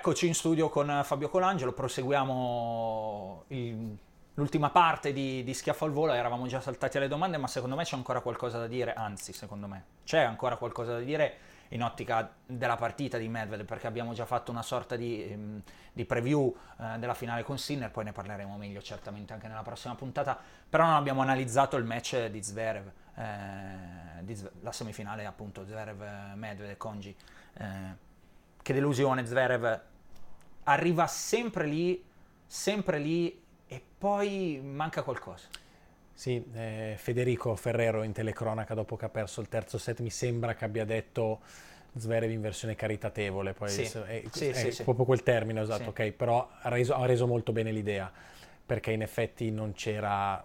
Rieccoci in studio con Fabio Colangelo, proseguiamo il- l'ultima parte di, di Schiaffo al Volo, eravamo già saltati alle domande, ma secondo me c'è ancora qualcosa da dire, anzi secondo me c'è ancora qualcosa da dire in ottica della partita di Medvedev, perché abbiamo già fatto una sorta di, ehm, di preview eh, della finale con Sinner, poi ne parleremo meglio certamente anche nella prossima puntata, però non abbiamo analizzato il match di Zverev, eh, di la semifinale appunto Zverev-Medvedev-Congi. Eh, che delusione Zverev arriva sempre lì, sempre lì e poi manca qualcosa. Sì, eh, Federico Ferrero in telecronaca dopo che ha perso il terzo set mi sembra che abbia detto Zverev in versione caritatevole, poi Sì, è, è- sì, è sì, sì. proprio quel termine usato, ok, però ha reso, ha reso molto bene l'idea, perché in effetti non c'era,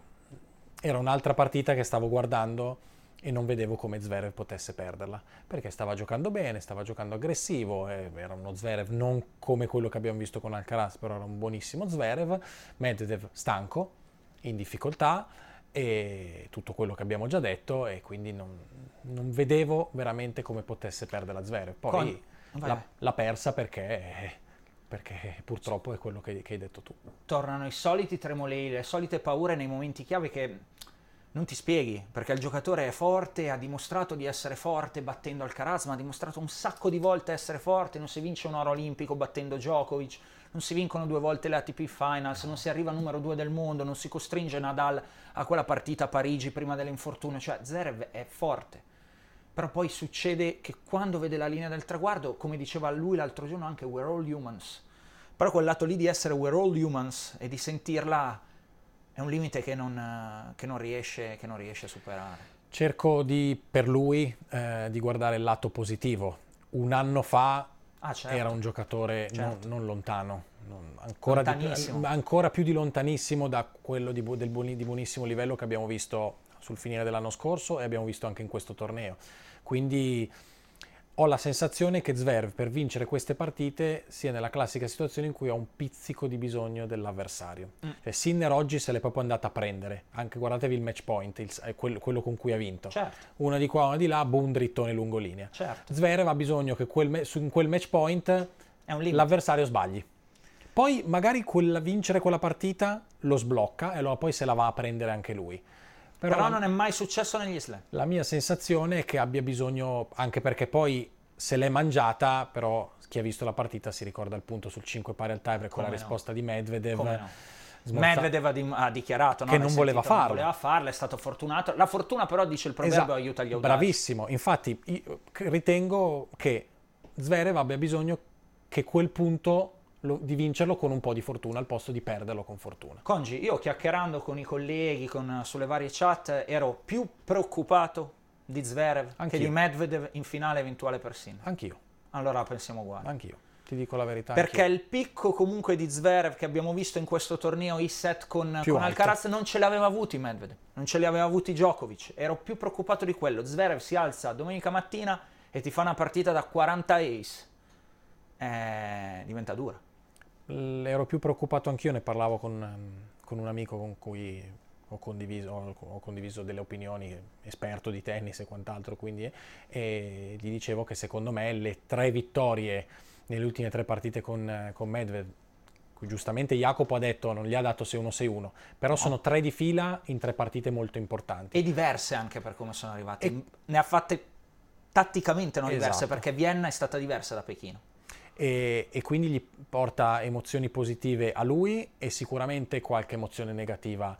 era un'altra partita che stavo guardando e non vedevo come Zverev potesse perderla, perché stava giocando bene, stava giocando aggressivo, eh, era uno Zverev non come quello che abbiamo visto con Alcaraz, però era un buonissimo Zverev, Medvedev stanco, in difficoltà e tutto quello che abbiamo già detto e quindi non, non vedevo veramente come potesse perdere la Zverev. Poi Con- vai. l'ha persa perché, perché purtroppo è quello che, che hai detto tu. Tornano i soliti tremolei, le solite paure nei momenti chiave che non ti spieghi, perché il giocatore è forte, ha dimostrato di essere forte battendo Alcaraz, ma ha dimostrato un sacco di volte essere forte, non si vince un oro olimpico battendo Djokovic, non si vincono due volte le ATP Finals, non si arriva al numero due del mondo, non si costringe Nadal a quella partita a Parigi prima dell'infortunio, cioè Zverev è forte. Però poi succede che quando vede la linea del traguardo, come diceva lui l'altro giorno anche, we're all humans. Però quel lato lì di essere we're all humans e di sentirla è un limite che non, eh, che non riesce, che non riesce a superare. Cerco di, per lui eh, di guardare il lato positivo. Un anno fa Ah, certo. era un giocatore non- Certo. non, lontano, non- ancora, di, Lontanissimo. ancora più di lontanissimo da quello di, del buoni- di buonissimo livello che abbiamo visto sul finire dell'anno scorso e abbiamo visto anche in questo torneo. Quindi ho la sensazione che Zverev per vincere queste partite sia nella classica situazione in cui ha un pizzico di bisogno dell'avversario. Mm. Cioè, Sinner oggi se l'è proprio andata a prendere, anche guardatevi il match point, il- quello, quello con cui ha vinto. Certo. Una di qua, una di là, boom, drittone lungolinea. Certo. Zverev ha bisogno che quel su in quel match point l'avversario sbagli. Poi magari quella- vincere quella partita lo sblocca e allora poi se la va a prendere anche lui. Però, Però non è mai successo negli slam. la mia sensazione è che abbia bisogno, anche perché poi se l'è mangiata, però chi ha visto la partita si ricorda il punto sul 5 pari al tiebreak con la no. risposta di Medvedev. No. smorza- Medvedev ha, dim- ha dichiarato no? Che non voleva sentito? farlo. Non voleva farlo, è stato fortunato. La fortuna però, dice il proverbio, Esatto, aiuta gli audaci. Bravissimo, infatti io ritengo che Zverev abbia bisogno che quel punto lo- di vincerlo con un po' di fortuna al posto di perderlo con fortuna. Congi, io chiacchierando con i colleghi, con- sulle varie chat, ero più preoccupato di Zverev che Anch'io. di Medvedev in finale eventuale per Sinner. Anch'io, Allora pensiamo uguali. anch'io, ti dico la verità. Perché anch'io. il picco comunque di Zverev che abbiamo visto in questo torneo i set con, con. Alcaraz non ce li aveva avuti Medvedev, non ce li aveva avuti Djokovic. Ero più preoccupato di quello. Zverev si alza domenica mattina e ti fa una partita da 40 ace. Eh, diventa dura. Ero più preoccupato anch'io, ne parlavo con, ehm, con un amico con cui ho condiviso, ho- ho condiviso delle opinioni, esperto di tennis e quant'altro, quindi, eh, e gli dicevo che secondo me le tre vittorie nelle ultime tre partite con, eh, con Medvedev, cui giustamente Jacopo ha detto non gli ha dato 6-1 6-1, però sono tre di fila in tre partite molto importanti. E diverse anche per come sono arrivati. E- Ne ha fatte tatticamente non diverse Esatto. perché Vienna è stata diversa da Pechino. E, e quindi gli porta emozioni positive a lui e sicuramente qualche emozione negativa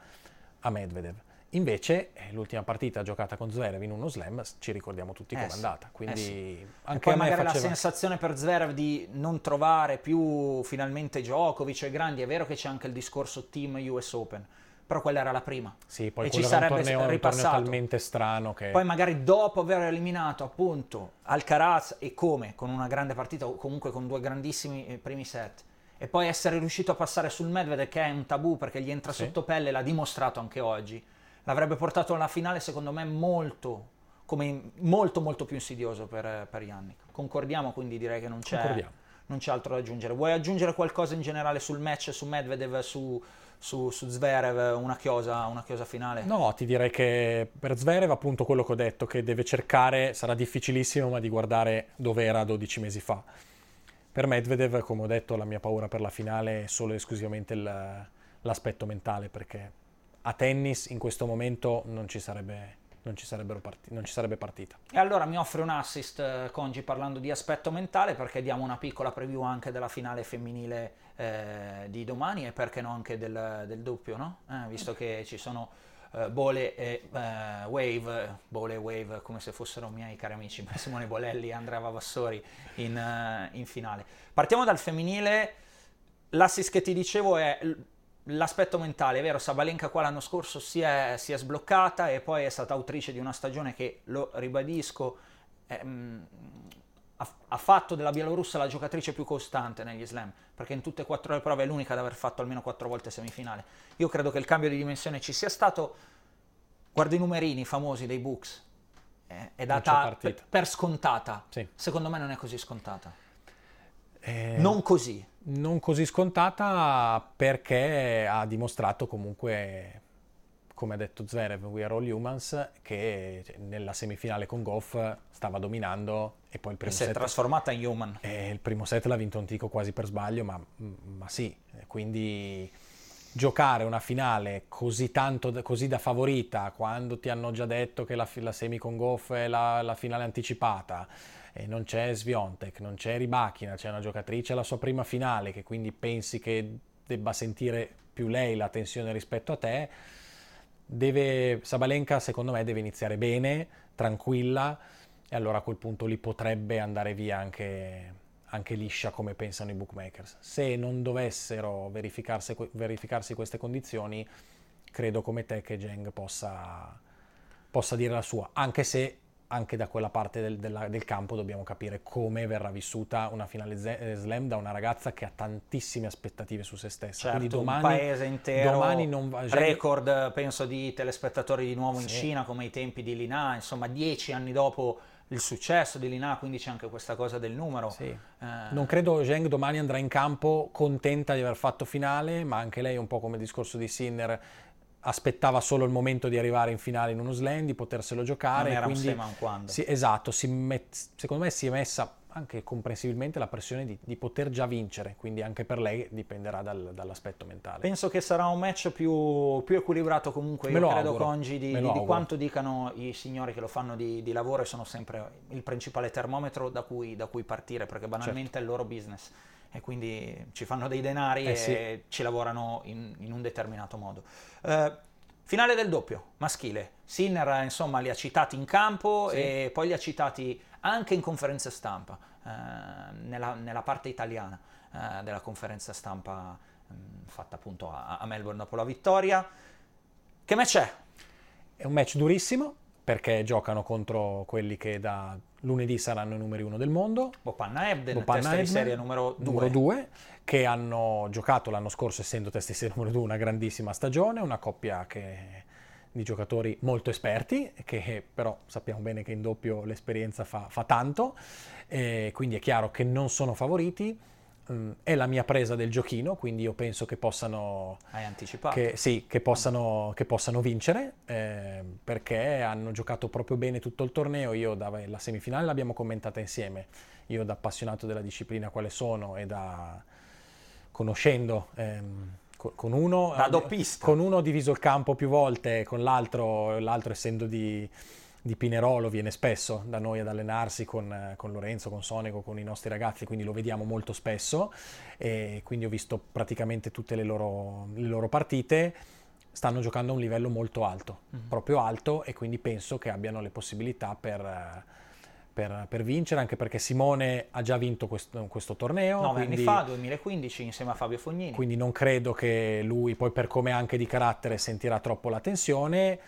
a Medvedev. Invece eh, l'ultima partita giocata con Zverev in uno slam ci ricordiamo tutti Eh com'è sì, andata, quindi eh sì. anche e poi magari la faceva... sensazione per Zverev di non trovare più finalmente Djokovic e grandi, è vero che c'è anche il discorso team US Open, però quella era la prima. Sì, poi e ci era un sarebbe torneo, un torneo ripassato. talmente strano che... Poi magari dopo aver eliminato appunto Alcaraz e come, con una grande partita o comunque con due grandissimi eh, primi set, e poi essere riuscito a passare sul Medvedev che è un tabù perché gli entra Sì. sotto pelle, l'ha dimostrato anche oggi, l'avrebbe portato alla finale secondo me molto, come molto molto più insidioso per, per Yannick. Concordiamo quindi direi che non c'è, non c'è altro da aggiungere. Vuoi aggiungere qualcosa in generale sul match, su Medvedev, su, su, su Zverev, una chiosa, una chiosa finale? No, ti direi che per Zverev appunto quello che ho detto, che deve cercare, sarà difficilissimo, ma di guardare dove era 12 mesi fa. Per Medvedev, come ho detto, la mia paura per la finale è solo e esclusivamente il- l'aspetto mentale, perché a tennis in questo momento non ci, sarebbe, non ci, parti- non ci sarebbe partita. E allora mi offre un assist eh, Congi parlando di aspetto mentale perché diamo una piccola preview anche della finale femminile eh, di domani e perché no anche del, del doppio, no? Eh, visto che ci sono eh, Bole e eh, Wave, Bole e Wave come se fossero miei cari amici Simone Bolelli e Andrea Vavassori in, eh, in finale. Partiamo dal femminile, l'assist che ti dicevo è l'aspetto mentale, è vero, Sabalenka qua l'anno scorso si è, si è sbloccata e poi è stata autrice di una stagione che, lo ribadisco, ehm, ha, ha fatto della Bielorussa la giocatrice più costante negli slam, perché in tutte e quattro le prove è l'unica ad aver fatto almeno quattro volte semifinale. Io credo che il cambio di dimensione ci sia stato, guarda i numerini famosi dei books, eh, è data per, per scontata, Sì. secondo me non è così scontata. Eh, Non così. non così scontata perché ha dimostrato comunque, come ha detto Zverev, we are all humans, che cioè, nella semifinale con Goff stava dominando e poi il primo si è set... trasformata in human. Eh, il primo set l'ha vinto Antico quasi per sbaglio, ma, ma sì, quindi giocare una finale così tanto, così da favorita, quando ti hanno già detto che la, la semi con Goff è la, la finale anticipata, e non c'è Sviontek, non c'è Ribachina, c'è una giocatrice alla sua prima finale, che quindi pensi che debba sentire più lei la tensione rispetto a te, deve, Sabalenka secondo me deve iniziare bene, tranquilla, e allora a quel punto lì potrebbe andare via anche, anche liscia come pensano i bookmakers. Se non dovessero verificarsi, verificarsi queste condizioni, credo come te che Zheng possa, possa dire la sua, anche se anche da quella parte del, della- del campo dobbiamo capire come verrà vissuta una finale ze- eh, slam da una ragazza che ha tantissime aspettative su se stessa. Certo, Quindi un domani, paese intero, domani non va... Zheng- record penso di telespettatori di nuovo in Sì. Cina come i tempi di Lina, insomma dieci anni dopo il successo di Lina, quindi c'è anche questa cosa del numero. Sì. Eh, Non credo Zheng domani andrà in campo contenta di aver fatto finale, ma anche lei, un po' come il discorso di Sinner, aspettava solo il momento di arrivare in finale in uno slam, di poterselo giocare. Non era un quindi, se, ma un quando. Sì, esatto, si met- secondo me si è messa anche comprensibilmente la pressione di, di poter già vincere, quindi anche per lei dipenderà dal- dall'aspetto mentale. Penso che sarà un match più, più equilibrato comunque, io credo auguro, Congi, di, di- di quanto dicano i signori che lo fanno di, di lavoro e sono sempre il principale termometro da cui, da cui partire, perché banalmente è il loro business e quindi ci fanno dei denari Eh e sì. ci lavorano in, in un determinato modo. Eh, finale del doppio, maschile. Sinner insomma li ha citati in campo Sì. e poi li ha citati anche in conferenza stampa, eh, nella, nella parte italiana eh, della conferenza stampa mh, fatta appunto a, a Melbourne dopo la vittoria. Che match è? È un match durissimo perché giocano contro quelli che da lunedì saranno i numeri uno del mondo. Bopanna Ebden, Bopanna testa di Edman, serie numero 2. numero due, che hanno giocato l'anno scorso, essendo testa di serie numero 2, una grandissima stagione, una coppia che- di giocatori molto esperti, che però sappiamo bene che in doppio l'esperienza fa, fa tanto, quindi è chiaro che non sono favoriti. Mm, È la mia presa del giochino, quindi io penso che possano Hai anticipato. che, sì, che possano, che possano vincere eh, perché hanno giocato proprio bene tutto il torneo. Io da, la semifinale l'abbiamo commentata insieme. Io da appassionato della disciplina quale sono e da conoscendo ehm, co- con uno doppista. con uno ho diviso il campo più volte, con l'altro, l'altro essendo di, di Pinerolo viene spesso da noi ad allenarsi con, eh, con Lorenzo, con Sonego, con i nostri ragazzi, quindi lo vediamo molto spesso e quindi ho visto praticamente tutte le loro, le loro partite. stanno giocando a un livello molto alto, Mhm. proprio alto, e quindi penso che abbiano le possibilità per, eh, per- per vincere, anche perché Simone ha già vinto questo, questo torneo. Nove quindi, anni fa, 2015, insieme a Fabio Fognini. quindi non credo che lui, poi per come anche di carattere, sentirà troppo la tensione.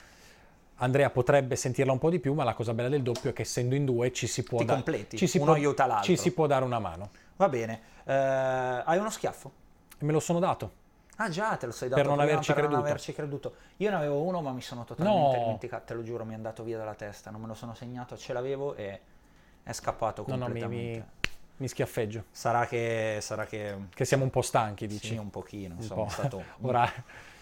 Andrea potrebbe sentirla un po' di più, ma la cosa bella del doppio è che essendo in due ci si può, Ti da- completi, ci si uno può- aiuta l'altro. ci si può dare una mano. Va bene. Eh, hai uno schiaffo? E me lo sono dato. Ah già, te lo sei dato Per non prima averci per non creduto. averci creduto. Io ne avevo uno, ma mi sono totalmente No. dimenticato, te lo giuro, mi è andato via dalla testa, non me lo sono segnato, ce l'avevo e è scappato No, no, mi, completamente. mi- mi schiaffeggio. Sarà che sarà che Che siamo un po' stanchi, dici? sì, un pochino, Un insomma, po'. è stato un, Ora,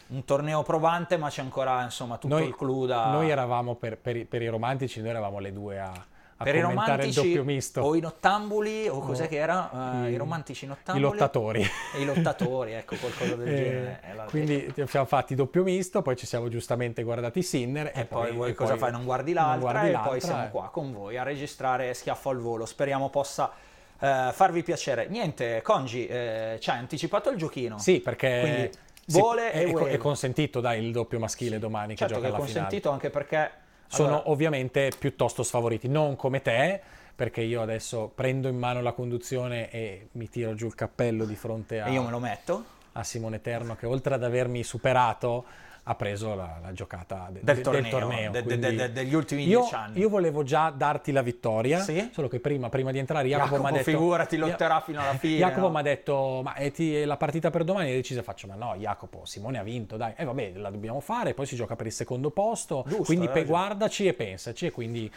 un torneo provante, ma c'è ancora, insomma, tutto noi, il clou da noi eravamo, per, per i, per i romantici, noi eravamo le due a, a per i romantici doppio misto. o i nottambuli o cos'è che era? Eh, i- I romantici I nottambuli lottatori. e i lottatori, ecco, qualcosa del Eh, genere. La- quindi ci siamo fatti doppio misto, poi ci siamo giustamente guardati Sinner E poi vuoi e cosa poi fai? Non guardi non l'altra guardi e l'altra, poi siamo eh. qua con voi a registrare Schiaffo al volo. Speriamo possa eh, farvi piacere. Niente, Congi, eh, ci hai anticipato il giochino. Sì, perché Quindi sì, vole è, e è- è consentito dai il doppio maschile domani certo che che gioca è alla finale. consentito anche perché Sono allora, ovviamente piuttosto sfavoriti, non come te, perché io adesso prendo in mano la conduzione e mi tiro giù il cappello di fronte a, e io me lo metto a Simone Eterno che oltre ad avermi superato ha preso la, la giocata de- Del de- torneo, de- de- quindi de- degli ultimi io, dieci anni. Io volevo già darti la vittoria, Sì? solo che prima, prima di entrare Jacopo, Jacopo, mi ha detto... figurati, lotterà fino alla fine, Jacopo no? mi ha detto, ma è ti- la partita per domani è decisa? Faccio, ma no Jacopo, Simone ha vinto, dai. E vabbè, la dobbiamo fare, poi si gioca per il secondo posto, Giusto, quindi hai pe- guardaci e pensaci. E quindi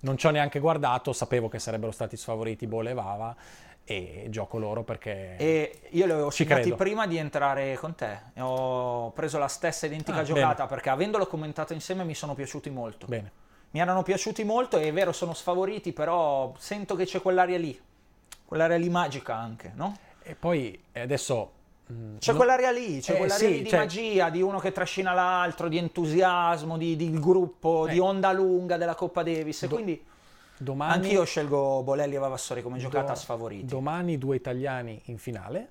non ci ho neanche guardato, sapevo che sarebbero stati sfavoriti Bole e gioco loro perché... e io li avevo segnati prima di entrare con te ho preso la stessa identica Ah, giocata perché avendolo commentato insieme mi sono piaciuti molto Bene. mi erano piaciuti molto e è vero sono sfavoriti però sento che c'è quell'aria lì quell'area lì magica anche no? E poi eh, adesso... mh, C'è no- quell'area lì, c'è Eh, quell'area sì, lì di cioè- magia, di uno che trascina l'altro, di entusiasmo, di, di gruppo, Eh. di onda lunga della Coppa Davis. Do- quindi Domani, anch'io scelgo Bolelli e Vavassori come giocata do- sfavoriti. Domani due italiani in finale,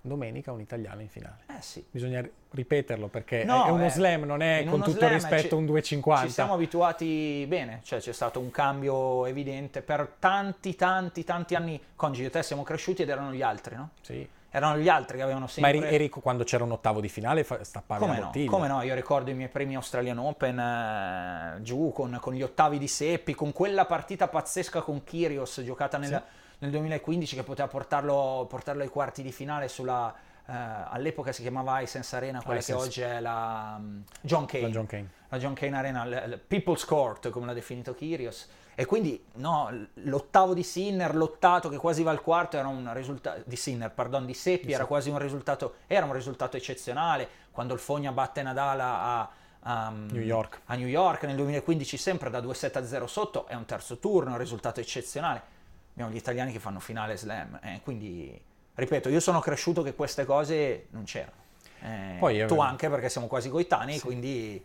domenica un italiano in finale. eh sì. Bisogna ri- ripeterlo perché No, è uno eh, slam, non è con tutto il rispetto ci- un 2,50. Ci siamo abituati bene, cioè c'è stato un cambio evidente per tanti, tanti, tanti anni. Congi e te siamo cresciuti ed erano gli altri, no? Sì. Erano gli altri che avevano Ma sempre... eri, eri quando c'era un ottavo di finale stappavi Come la no, bottiglia. come no, io ricordo i miei primi Australian Open eh, giù con, con gli ottavi di Seppi, con quella partita pazzesca con Kyrgios giocata nel, nel 2015 che poteva portarlo, portarlo ai quarti di finale sulla, eh, all'epoca si chiamava Hisense Arena, quella Hisense. che oggi è la mm, John Kane. La John Kane. La John Kane Arena, l- l- People's Court come l'ha definito Kyrgios. E quindi no, l'ottavo di Sinner, l'ottato che quasi va al quarto era un risultato di Sinner, pardon, di Seppi era quasi un risultato, era un risultato eccezionale. Quando il Fogna batte Nadal a, a, New York. a New York nel 2015 sempre da 2-7 a 0 sotto, è un terzo turno, un risultato eccezionale. Abbiamo gli italiani che fanno finale slam, eh, quindi ripeto, io sono cresciuto che queste cose non c'erano. Eh, Poi, eh, tu anche perché siamo quasi coetanei, quindi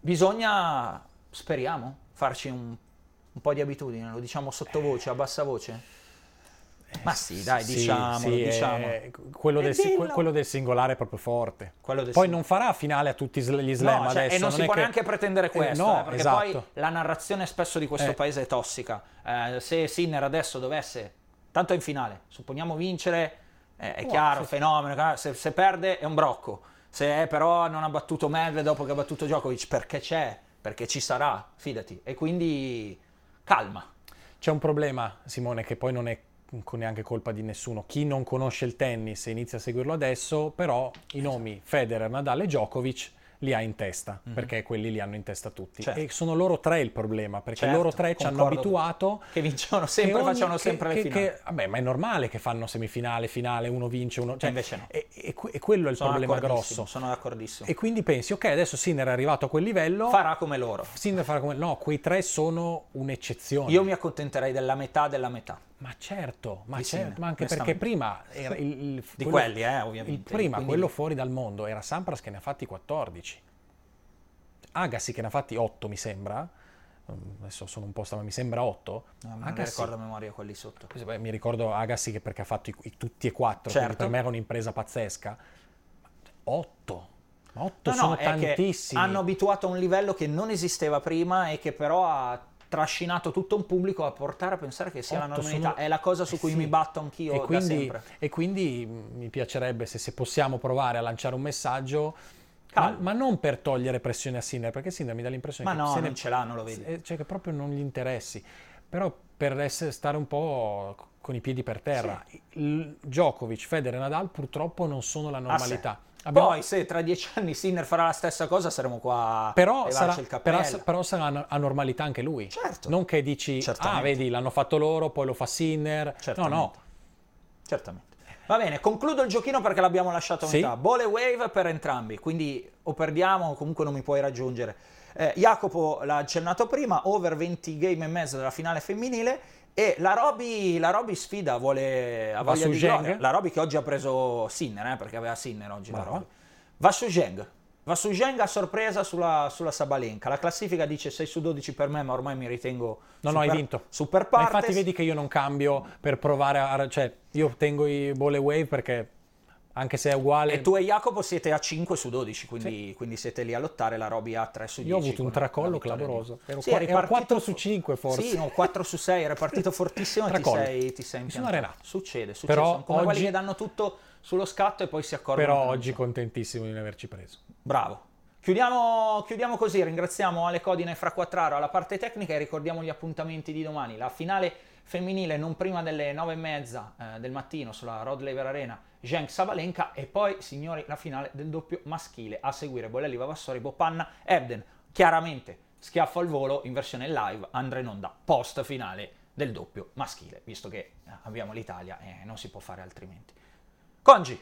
bisogna, speriamo, farci un, un po' di abitudine, lo diciamo sottovoce, a bassa voce. Ma sì, dai, diciamolo, sì, diciamo. eh, quello, del, si- quello del singolare è proprio forte. Poi sing- non farà finale a tutti gli slam No, cioè, adesso. e non, si è può che- neanche pretendere Eh, questo, no, eh, perché esatto. poi la narrazione spesso di questo Eh. paese è tossica. Eh, se Sinner adesso dovesse, tanto è in finale, supponiamo vincere, eh, è Oh, chiaro, sì. fenomeno, eh, se, se perde è un brocco, se però non ha battuto Medvedev dopo che ha battuto Djokovic, perché c'è, perché ci sarà, fidati. E quindi calma. C'è un problema, Simone, che poi non è neanche colpa di nessuno. Chi non conosce il tennis e inizia a seguirlo adesso, però i nomi Federer, Nadal e Djokovic li ha in testa, perché quelli li hanno in testa tutti. Certo. E sono loro tre il problema, perché Certo, loro tre ci hanno abituato Che vincevano sempre, ogni- facevano che- sempre le che- finali. che- vabbè, ma è normale che fanno semifinale, finale, uno vince, uno... Cioè, invece no. E, e e quello è il Sono problema grosso. Sono d'accordissimo. E quindi pensi, ok, adesso Sinner è arrivato a quel livello, Farà come loro. Sinner farà come... No, quei tre sono un'eccezione. Io mi accontenterei della metà della metà. Ma certo, ma, certo, ma anche perché prima era il, il- Di quello- quelli, eh, ovviamente. prima, Quindi- quello fuori dal mondo era Sampras che ne ha fatti 14. Agassi che ne ha fatti 8, mi sembra. Mm, Adesso sono un po' sta, ma mi sembra 8. No, non mi Agassi, ricordo a memoria quelli sotto. beh, mi ricordo Agassi che perché ha fatto i, i- tutti e quattro, Certo. per me era un'impresa pazzesca. 8. Ma otto No, no, sono che tantissimi. hanno abituato a un livello che non esisteva prima e che però ha trascinato tutto un pubblico a portare a pensare che sia la Otto normalità. sono- È la cosa su cui sì. mi batto anch'io e quindi, sempre. e quindi mi piacerebbe se, se possiamo provare a lanciare un messaggio, ma, ma non per togliere pressione a Sinner, perché Sinner mi dà l'impressione Ma che no, se non ce l'ha, non lo vedi. Cioè che proprio non gli interessi, però per essere, stare un po' con i piedi per terra. Il- Djokovic, Federer e Nadal purtroppo non sono la normalità. Ah, sì. Abbiamo- Poi se tra dieci anni Sinner farà la stessa cosa saremo qua però sarà, levarci il cappello. però, però sarà a- normalità anche lui. Certo. Non che dici, Certamente. ah vedi, l'hanno fatto loro, poi lo fa Sinner. No, Certamente. no. Certamente. Va bene, concludo il giochino perché l'abbiamo lasciato a Sì. metà. Ball e wave per entrambi, quindi o perdiamo o comunque non mi puoi raggiungere. Eh, Jacopo l'ha accennato prima, over 20 game e mezzo della finale femminile e la Roby, la Roby sfida, vuole, ha voglia di Zheng? gloria. La Roby che oggi ha preso Sinner, eh, perché aveva Sinner oggi la Brava. Roby. Va su Zheng. Va su Zheng a sorpresa sulla, sulla Sabalenka. La classifica dice 6 su 12 per me, ma ormai mi ritengo No, no, hai super- vinto. Super Ma partes. infatti vedi che io non cambio per provare a... Cioè, io tengo i ball wave perché anche se è uguale... E tu e Jacopo siete a 5 su 12, quindi, quindi siete lì a lottare, la Roby a 3 su 10. Io ho avuto un tracollo clamoroso. Ero Sì, ero partito 4 su fo- 5 forse. Sì, no, 4 su 6, era partito fortissimo e ti Tracollo. sei, ti sei Mi sono arenato. Succede, succede. Però Sono come quelli oggi- che danno tutto sullo scatto e poi si accorgono. Però oggi c'è. contentissimo di non averci preso. Bravo. Chiudiamo, chiudiamo così, ringraziamo Ale Codina e Fra Quattraro alla parte tecnica e ricordiamo gli appuntamenti di domani. La finale femminile non prima delle nove e mezza eh, del mattino sulla Rod Laver Arena, Genk Sabalenka e poi, signori, la finale del doppio maschile a seguire Bolelli Vavassori, Bopanna, Ebden. Chiaramente schiaffo al volo in versione live, andrà in onda post finale del doppio maschile, visto che eh, abbiamo l'Italia e non si può fare altrimenti. Congi,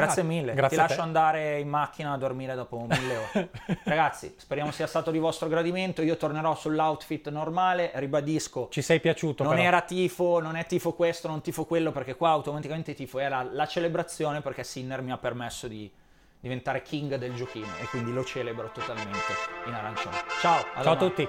grazie mille. grazie Ti lascio andare in macchina a dormire dopo mille ore. Ragazzi, speriamo sia stato di vostro gradimento. Io tornerò sull'outfit normale. Ribadisco, Ci sei piaciuto non però. era tifo, non è tifo questo, non tifo quello, perché qua automaticamente tifo era la celebrazione perché Sinner mi ha permesso di diventare king del giochino e quindi lo celebro totalmente in arancione. Ciao, Ciao a tutti.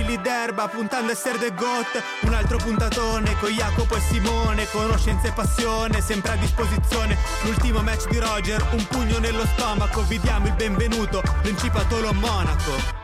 fili d'erba puntando a essere the goat, un altro puntatone con Jacopo e Simone, conoscenza e passione, sempre a disposizione, l'ultimo match di Roger, un pugno nello stomaco, vi diamo il benvenuto, Principatolo Monaco.